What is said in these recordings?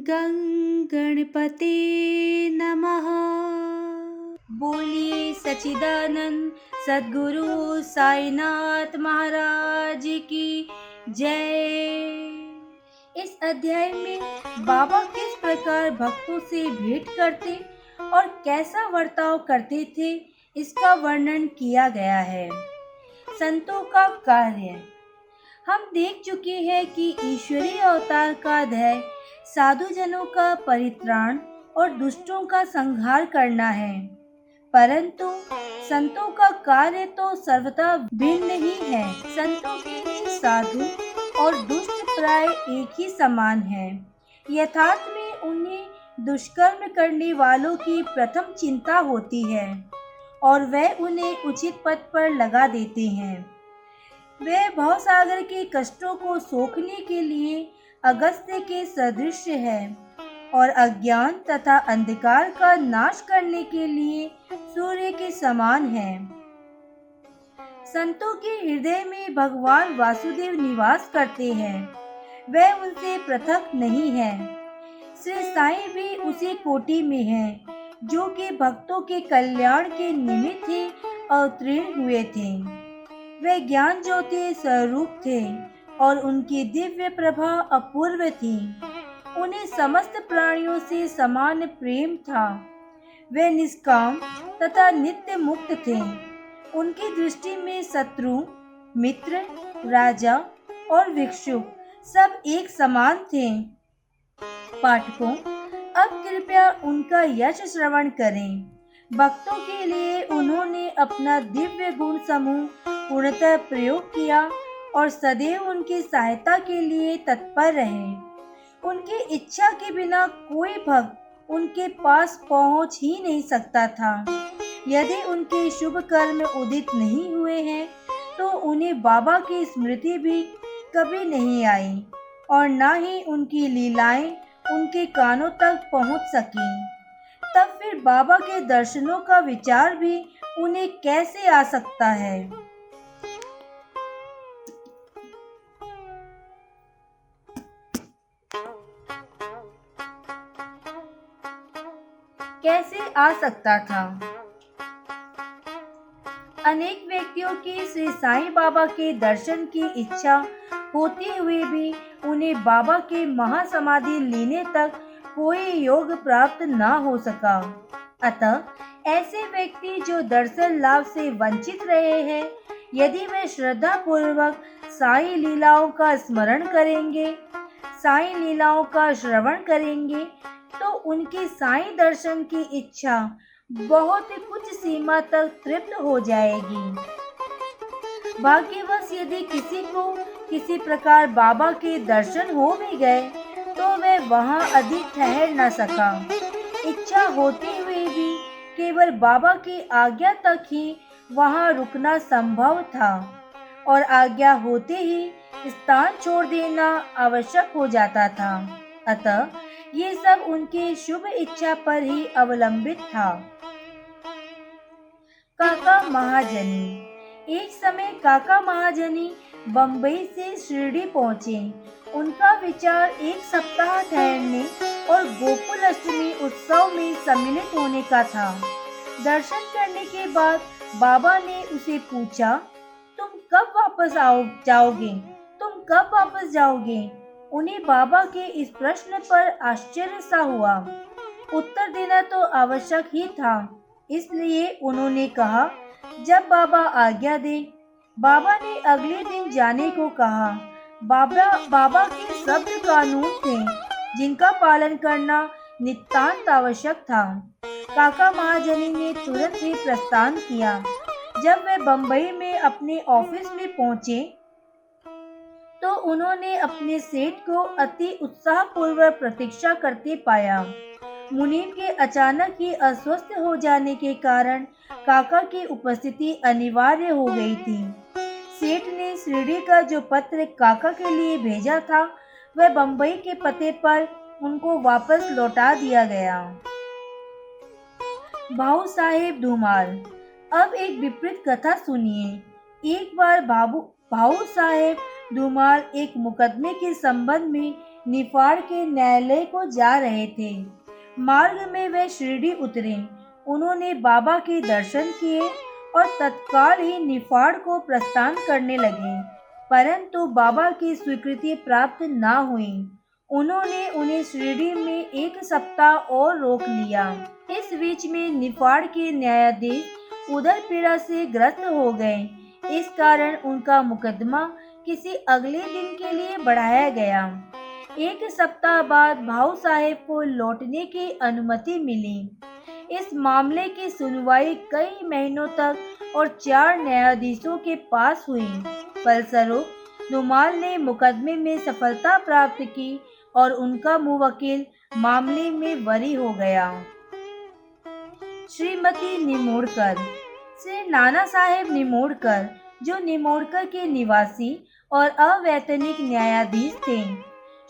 गणपते नमः। बोलिए सचिदानंद सदगुरु साईनाथ महाराज की जय। इस अध्याय में बाबा किस प्रकार भक्तों से भेंट करते और कैसा वर्ताव करते थे, इसका वर्णन किया गया है। संतों का कार्य। हम देख चुके हैं कि ईश्वरीय अवतार का ध्येय साधु जनों का परित्राण और दुष्टों का संहार करना है। परंतु संतों का कार्य तो सर्वथा भिन्न ही है। संतों के लिए साधु और दुष्ट प्राय एक ही समान है। यथार्थ में उन्हें दुष्कर्म करने वालों की प्रथम चिंता होती है और वह उन्हें उचित पद पर लगा देते हैं। वे भवसागर के कष्टों को सोखने के लिए अगस्त्य के सदृश है और अज्ञान तथा अंधकार का नाश करने के लिए सूर्य के समान है। संतों के हृदय में भगवान वासुदेव निवास करते हैं। वह उनसे पृथक नहीं है। श्री साई भी उसी कोटि में है, जो कि भक्तों के कल्याण के निमित्त ही अवतीर्ण हुए थे। वे ज्ञान ज्योति स्वरूप थे और उनकी दिव्य प्रभा अपूर्व थी। उन्हें समस्त प्राणियों से समान प्रेम था। वे निष्काम तथा नित्य मुक्त थे। उनकी दृष्टि में शत्रु, मित्र, राजा और भिक्षु सब एक समान थे। पाठकों, अब कृपया उनका यश श्रवण करें। भक्तों के लिए उन्होंने अपना दिव्य गुण समूह पूर्णतः प्रयोग किया और सदैव उनकी सहायता के लिए तत्पर रहे। उनकी इच्छा के बिना कोई भक्त उनके पास पहुँच ही नहीं सकता था। यदि उनके शुभ कर्म उदित नहीं हुए हैं तो उन्हें बाबा की स्मृति भी कभी नहीं आई और न ही उनकी लीलाएँ उनके कानों तक पहुँच सकी। तब फिर बाबा के दर्शनों का विचार भी उन्हें कैसे आ सकता है? आ सकता था। अनेक व्यक्तियों की श्री साईं बाबा के दर्शन की इच्छा होते हुए भी उन्हें बाबा के महासमाधि लेने तक कोई योग प्राप्त न हो सका। अतः ऐसे व्यक्ति जो दर्शन लाभ से वंचित रहे हैं, यदि वे श्रद्धा पूर्वक साई लीलाओं का स्मरण करेंगे, साई लीलाओं का श्रवण करेंगे उनकी साई दर्शन की इच्छा बहुत ही कुछ सीमा तक तृप्त हो जाएगी। भाग्यवश यदि किसी को किसी प्रकार बाबा के दर्शन हो भी गए तो वह वहाँ अधिक ठहर न सका। इच्छा होते हुए भी केवल बाबा की आज्ञा तक ही वहाँ रुकना संभव था और आज्ञा होते ही स्थान छोड़ देना आवश्यक हो जाता था। अतः ये सब उनके शुभ इच्छा पर ही अवलंबित था। काका महाजनी। एक समय काका महाजनी बम्बई से शिरडी पहुँचे। उनका विचार एक सप्ताह ठहरने और गोकुल अष्टमी उत्सव में सम्मिलित होने का था। दर्शन करने के बाद बाबा ने उसे पूछा, तुम कब वापस आओ जाओगे तुम कब वापस जाओगे? उन्हें बाबा के इस प्रश्न पर आश्चर्य सा हुआ। उत्तर देना तो आवश्यक ही था, इसलिए उन्होंने कहा, जब बाबा आज्ञा दे। बाबा ने अगले दिन जाने को कहा। बाबा बाबा के शब्द कानून थे, जिनका पालन करना नितांत आवश्यक था। काका महाजनी ने तुरंत ही प्रस्थान किया। जब वे बम्बई में अपने ऑफ़िस में पहुँचे तो उन्होंने अपने सेठ को अति उत्साह पूर्वक प्रतीक्षा करते पाया। मुनीम के अचानक ही अस्वस्थ हो जाने के कारण काका की उपस्थिति अनिवार्य हो गई थी। सेठ ने शिरडी का जो पत्र काका के लिए भेजा था, वह बम्बई के पते पर उनको वापस लौटा दिया गया। भाऊ साहेब धुमार अब एक विपरीत कथा सुनिए। एक बार बाबू, भाऊ साहेब धुमाल एक मुकदमे के संबंध में निफाड़ के न्यायालय को जा रहे थे। मार्ग में वे शिरडी उतरे। उन्होंने बाबा के दर्शन किए और तत्काल ही निफाड़ को प्रस्थान करने लगे। परंतु बाबा की स्वीकृति प्राप्त न हुई। उन्होंने उन्हें शिरडी में एक सप्ताह और रोक लिया। इस बीच में निफाड़ के न्यायाधीश उधर पीड़ा से ग्रस्त हो गए। इस कारण उनका मुकदमा किसी अगले दिन के लिए बढ़ाया गया। एक सप्ताह बाद भाऊ साहेब को लौटने की अनुमति मिली। इस मामले की सुनवाई कई महीनों तक और चार न्यायाधीशों के पास हुई। फलस्वरूप नुमाल ने मुकदमे में सफलता प्राप्त की और उनका मुवकिल मामले में बरी हो गया। श्रीमती निमोड़कर, श्री नाना साहेब निमोड़कर, जो निमोड़कर के निवासी और अवैतनिक न्यायाधीश थे।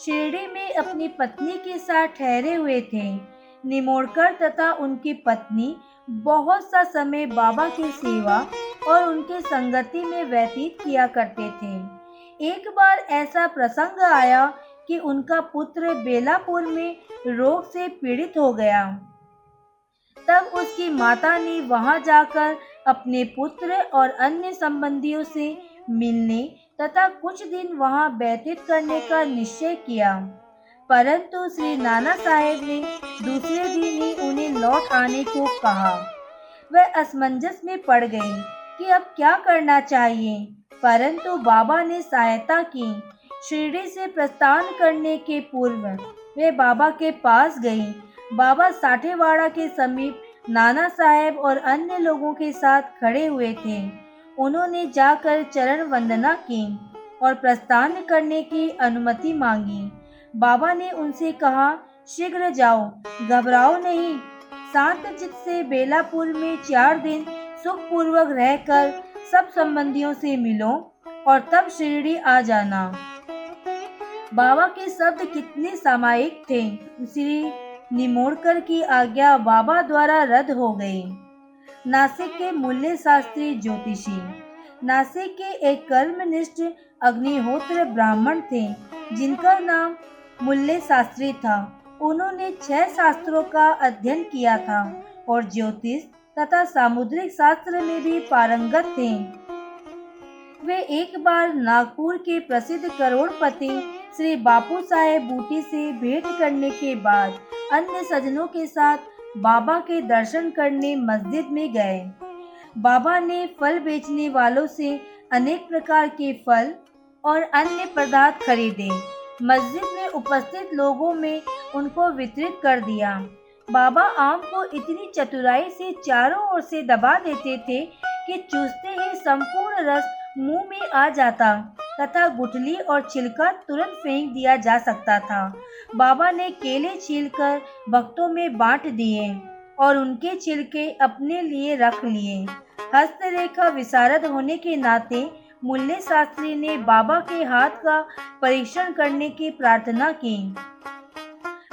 शिरडी में अपनी पत्नी के साथ ठहरे हुए थे। निमोड़कर तथा उनकी पत्नी बहुत सा समय बाबा की सेवा और उनके संगति में व्यतीत किया करते थे। एक बार ऐसा प्रसंग आया कि उनका पुत्र बेलापुर में रोग से पीड़ित हो गया। तब उसकी माता ने वहाँ जाकर अपने पुत्र और अन्य संबंधियों से मिलने तथा कुछ दिन वहाँ व्यतीत करने का निश्चय किया। परंतु श्री नाना साहेब ने दूसरे दिन ही उन्हें लौट आने को कहा। वह असमंजस में पड़ गई कि अब क्या करना चाहिए। परंतु बाबा ने सहायता की शिरडी से प्रस्थान करने के पूर्व वे बाबा के पास गई। बाबा साठेवाड़ा के समीप नाना साहेब और अन्य लोगों के साथ खड़े हुए थे। उन्होंने जाकर चरण वंदना की और प्रस्थान करने की अनुमति मांगी। बाबा ने उनसे कहा, शीघ्र जाओ, घबराओ नहीं। शांत चित से बेलापुर में चार दिन सुखपूर्वक रहकर सब संबंधियों से मिलो और तब शिरडी आ जाना। बाबा के शब्द कितने सामायिक थे। श्री निमोड़कर की आज्ञा बाबा द्वारा रद्द हो गई। नासिक के मूल्य शास्त्री ज्योतिषी। नासिक के एक कर्मनिष्ठ अग्निहोत्र ब्राह्मण थे, जिनका नाम मूल्य शास्त्री था। उन्होंने छह शास्त्रों का अध्ययन किया था और ज्योतिष तथा सामुद्रिक शास्त्र में भी पारंगत थे। वे एक बार नागपुर के प्रसिद्ध करोड़पति श्री बापू साहेब बूटी से भेंट करने के बाद अन्य सजनों के साथ बाबा के दर्शन करने मस्जिद में गए। बाबा ने फल बेचने वालों से अनेक प्रकार के फल और अन्य पदार्थ खरीदे। मस्जिद में उपस्थित लोगों में उनको वितरित कर दिया। बाबा आम को इतनी चतुराई से चारों ओर से दबा देते थे कि चूसते ही संपूर्ण रस मुँह में आ जाता। तथा गुठली और छिलका तुरंत फेंक दिया जा सकता था। बाबा ने केले छीलकर भक्तों में बांट दिए और उनके छिलके अपने लिए रख लिए। हस्तरेखा विशारद होने के नाते मूल्य शास्त्री ने बाबा के हाथ का परीक्षण करने की प्रार्थना की।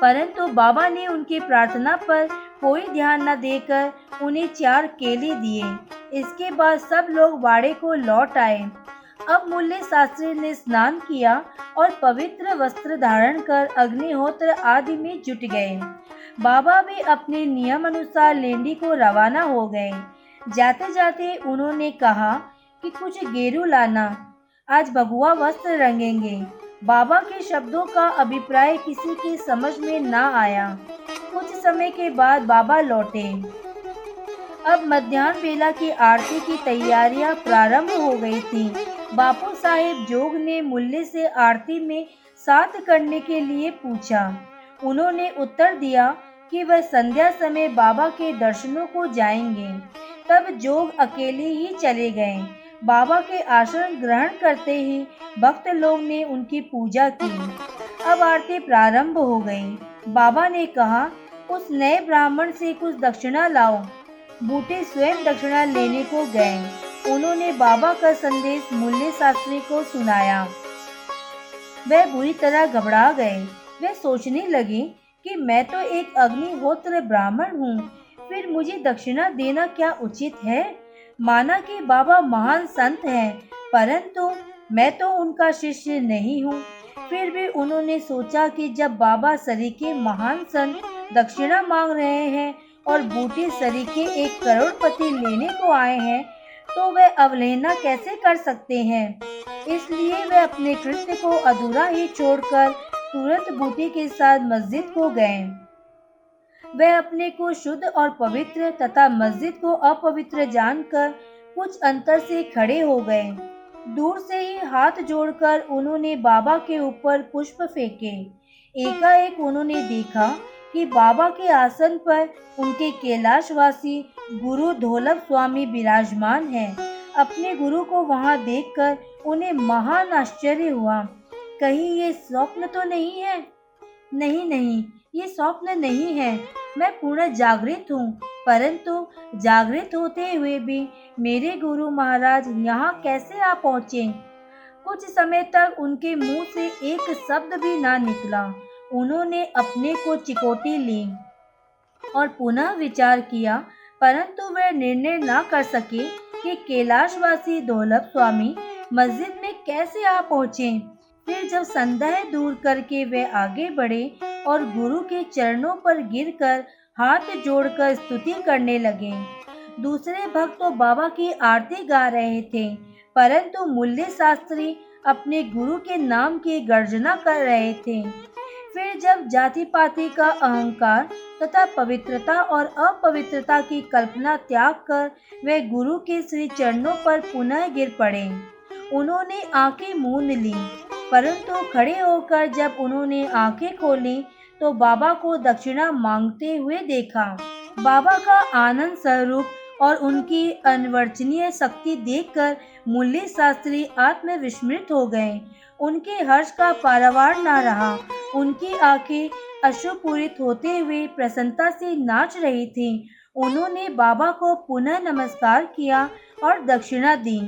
परंतु बाबा ने उनकी प्रार्थना पर कोई ध्यान न देकर उन्हें चार केले दिए। इसके बाद सब लोग बाड़े को लौट आए। अब मूल्य शास्त्री ने स्नान किया और पवित्र वस्त्र धारण कर अग्निहोत्र आदि में जुट गए। बाबा भी अपने नियम अनुसार लेंडी को रवाना हो गए। जाते जाते उन्होंने कहा कि कुछ गेरू लाना, आज भगुआ वस्त्र रंगेंगे। बाबा के शब्दों का अभिप्राय किसी के समझ में न आया। कुछ समय के बाद बाबा लौटे। अब मध्यान्ह बेला की आरती की तैयारियाँ प्रारंभ हो गई थी। बापू साहेब जोग ने मूल्य से आरती में साथ करने के लिए पूछा। उन्होंने उत्तर दिया कि वह संध्या समय बाबा के दर्शनों को जाएँगे। तब जोग अकेले ही चले गए। बाबा के आसन ग्रहण करते ही भक्त लोग ने उनकी पूजा की। अब आरती प्रारंभ हो गई। बाबा ने कहा, उस नए ब्राह्मण से कुछ दक्षिणा लाओ। बूटे स्वयं दक्षिणा लेने को गए। उन्होंने बाबा का संदेश मूल्य शास्त्री को सुनाया। वह बुरी तरह घबरा गए। वे सोचने लगे कि मैं तो एक अग्निहोत्र ब्राह्मण हूँ, फिर मुझे दक्षिणा देना क्या उचित है? माना कि बाबा महान संत हैं, परंतु मैं तो उनका शिष्य नहीं हूँ। फिर भी उन्होंने सोचा कि जब बाबा सरी के महान संत दक्षिणा मांग रहे हैं और बूटे सरीके एक करोड़पति लेने को आए हैं तो वे अवहेलना कैसे कर सकते हैं? इसलिए वे अपने कृत्य को अधूरा ही छोड़कर तुरंत बूटी के साथ मस्जिद को गए। वे अपने को शुद्ध और पवित्र तथा मस्जिद को अपवित्र जानकर कुछ अंतर से खड़े हो गए। दूर से ही हाथ जोड़कर उन्होंने बाबा के ऊपर पुष्प फेंके। एकाएक उन्होंने देखा कि बाबा के आसन पर उनके कैलाशवासी गुरु धोलक स्वामी विराजमान हैं। अपने गुरु को वहाँ देखकर उन्हें महान आश्चर्य हुआ। कहीं ये स्वप्न तो नहीं है? नहीं नहीं, ये स्वप्न नहीं है। मैं पूर्ण जागृत हूँ, परंतु जागृत होते हुए भी मेरे गुरु महाराज यहाँ कैसे आ पहुँचे? कुछ समय तक उनके मुँह से एक शब्द भी ना निकला। उन्होंने अपने को चिकोटी ली और पुनः विचार किया, परंतु वे निर्णय ना कर सके कि कैलाशवासी दौलभ स्वामी मस्जिद में कैसे आ पहुँचे। फिर जब संदेह दूर करके वे आगे बढ़े और गुरु के चरणों पर गिरकर हाथ जोड़कर स्तुति करने लगे। दूसरे भक्त तो बाबा की आरती गा रहे थे, परंतु मूल्य शास्त्री अपने गुरु के नाम की गर्जना कर रहे थे। फिर जब जाति पाति का अहंकार तथा पवित्रता और अपवित्रता की कल्पना त्याग कर वे गुरु के श्री चरणों पर पुनः गिर पड़े, उन्होंने आँखें मूंद ली। परंतु खड़े होकर जब उन्होंने आँखें खोली तो बाबा को दक्षिणा मांगते हुए देखा। बाबा का आनंद स्वरूप और उनकी अनवर्चनीय शक्ति देखकर मूल्य शास्त्री आत्मविस्मृत हो गए। उनके हर्ष का पारावार न रहा। उनकी आँखें अशुपूरित होते हुए प्रसन्नता से नाच रही थी। उन्होंने बाबा को पुनः नमस्कार किया और दक्षिणा दी।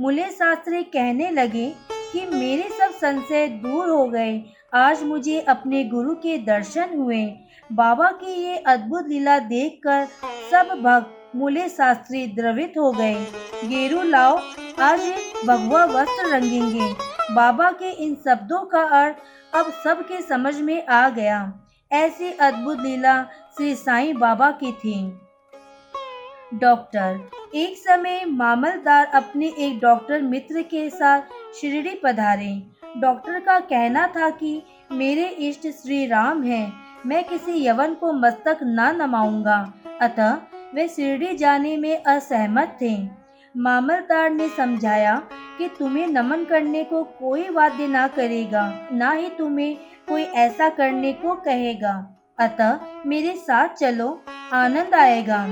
मूल्य शास्त्री कहने लगे कि मेरे सब संशय दूर हो गए। आज मुझे अपने गुरु के दर्शन हुए। बाबा की ये अद्भुत लीला देखकर सब भक्त मूल्य शास्त्री द्रवित हो गए। गेरू लाओ, आज भगवा वस्त्र रंगेंगे। बाबा के इन शब्दों का अर्थ अब सबके समझ में आ गया। ऐसी अद्भुत लीला श्री साईं बाबा की थी। डॉक्टर, एक समय मामलदार अपने एक डॉक्टर मित्र के साथ शिरडी पधारे। डॉक्टर का कहना था कि, मेरे इष्ट श्री राम हैं, मैं किसी यवन को मस्तक न नमाऊँगा। अतः वे शिरडी जाने में असहमत थे। मामलदार ने समझाया कि तुम्हें नमन करने को कोई वाद्य ना करेगा, ना ही तुम्हें कोई ऐसा करने को कहेगा। अतः मेरे साथ चलो, आनंद आएगा।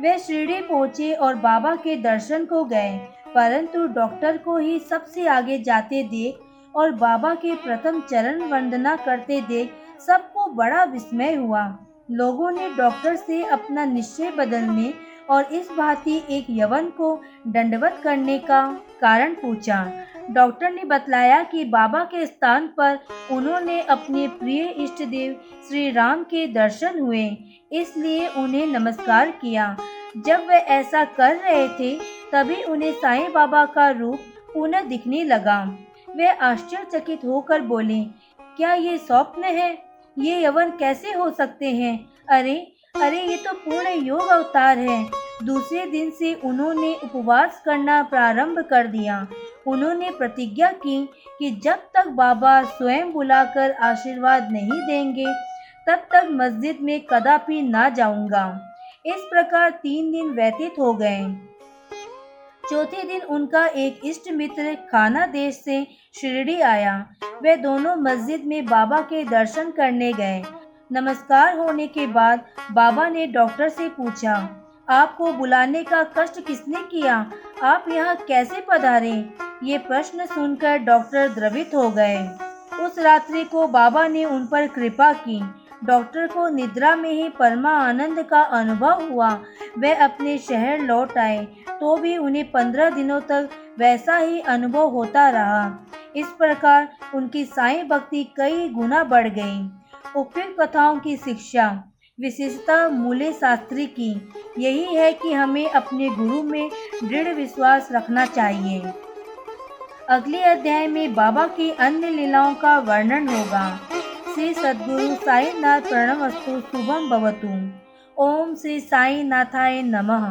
वे शिरडी पहुँचे और बाबा के दर्शन को गए, परंतु डॉक्टर को ही सबसे आगे जाते देख और बाबा के प्रथम चरण वंदना करते देख सबको बड़ा विस्मय हुआ। लोगों ने डॉक्टर से अपना निश्चय बदलने और इस भांति एक यवन को दंडवत करने का कारण पूछा। डॉक्टर ने बतलाया कि बाबा के स्थान पर उन्होंने अपने प्रिय इष्ट देव श्री राम के दर्शन हुए, इसलिए उन्हें नमस्कार किया। जब वे ऐसा कर रहे थे, तभी उन्हें साईं बाबा का रूप पुनः दिखने लगा। वे आश्चर्यचकित होकर बोले, क्या ये स्वप्न है? ये यवन कैसे हो सकते हैं? अरे अरे, ये तो पूर्ण योग अवतार है। दूसरे दिन से उन्होंने उपवास करना प्रारंभ कर दिया। उन्होंने प्रतिज्ञा की कि जब तक बाबा स्वयं बुलाकर आशीर्वाद नहीं देंगे, तब तक मस्जिद में कदापि ना जाऊँगा। इस प्रकार तीन दिन व्यतीत हो गए। चौथे दिन उनका एक इष्ट मित्र खाना देश से शिरडी आया। वे दोनों मस्जिद में बाबा के दर्शन करने गए। नमस्कार होने के बाद बाबा ने डॉक्टर से पूछा, आपको बुलाने का कष्ट किसने किया? आप यहाँ कैसे पधारे? ये प्रश्न सुनकर डॉक्टर द्रवित हो गए। उस रात्रि को बाबा ने उन पर कृपा की। डॉक्टर को निद्रा में ही परमा आनंद का अनुभव हुआ। वे अपने शहर लौट आए तो भी उन्हें पंद्रह दिनों तक वैसा ही अनुभव होता रहा। इस प्रकार उनकी साई भक्ति कई गुना बढ़ गई। उपयुक्त कथाओं की शिक्षा, विशेषता मूल्य शास्त्री की, यही है कि हमें अपने गुरु में दृढ़ विश्वास रखना चाहिए। अगले अध्याय में बाबा की अन्य लीलाओं का वर्णन होगा। श्री सद्गुरु साईनाथ प्रणमस्तु शुभम भवतु। ओम श्री साईनाथाय नमः।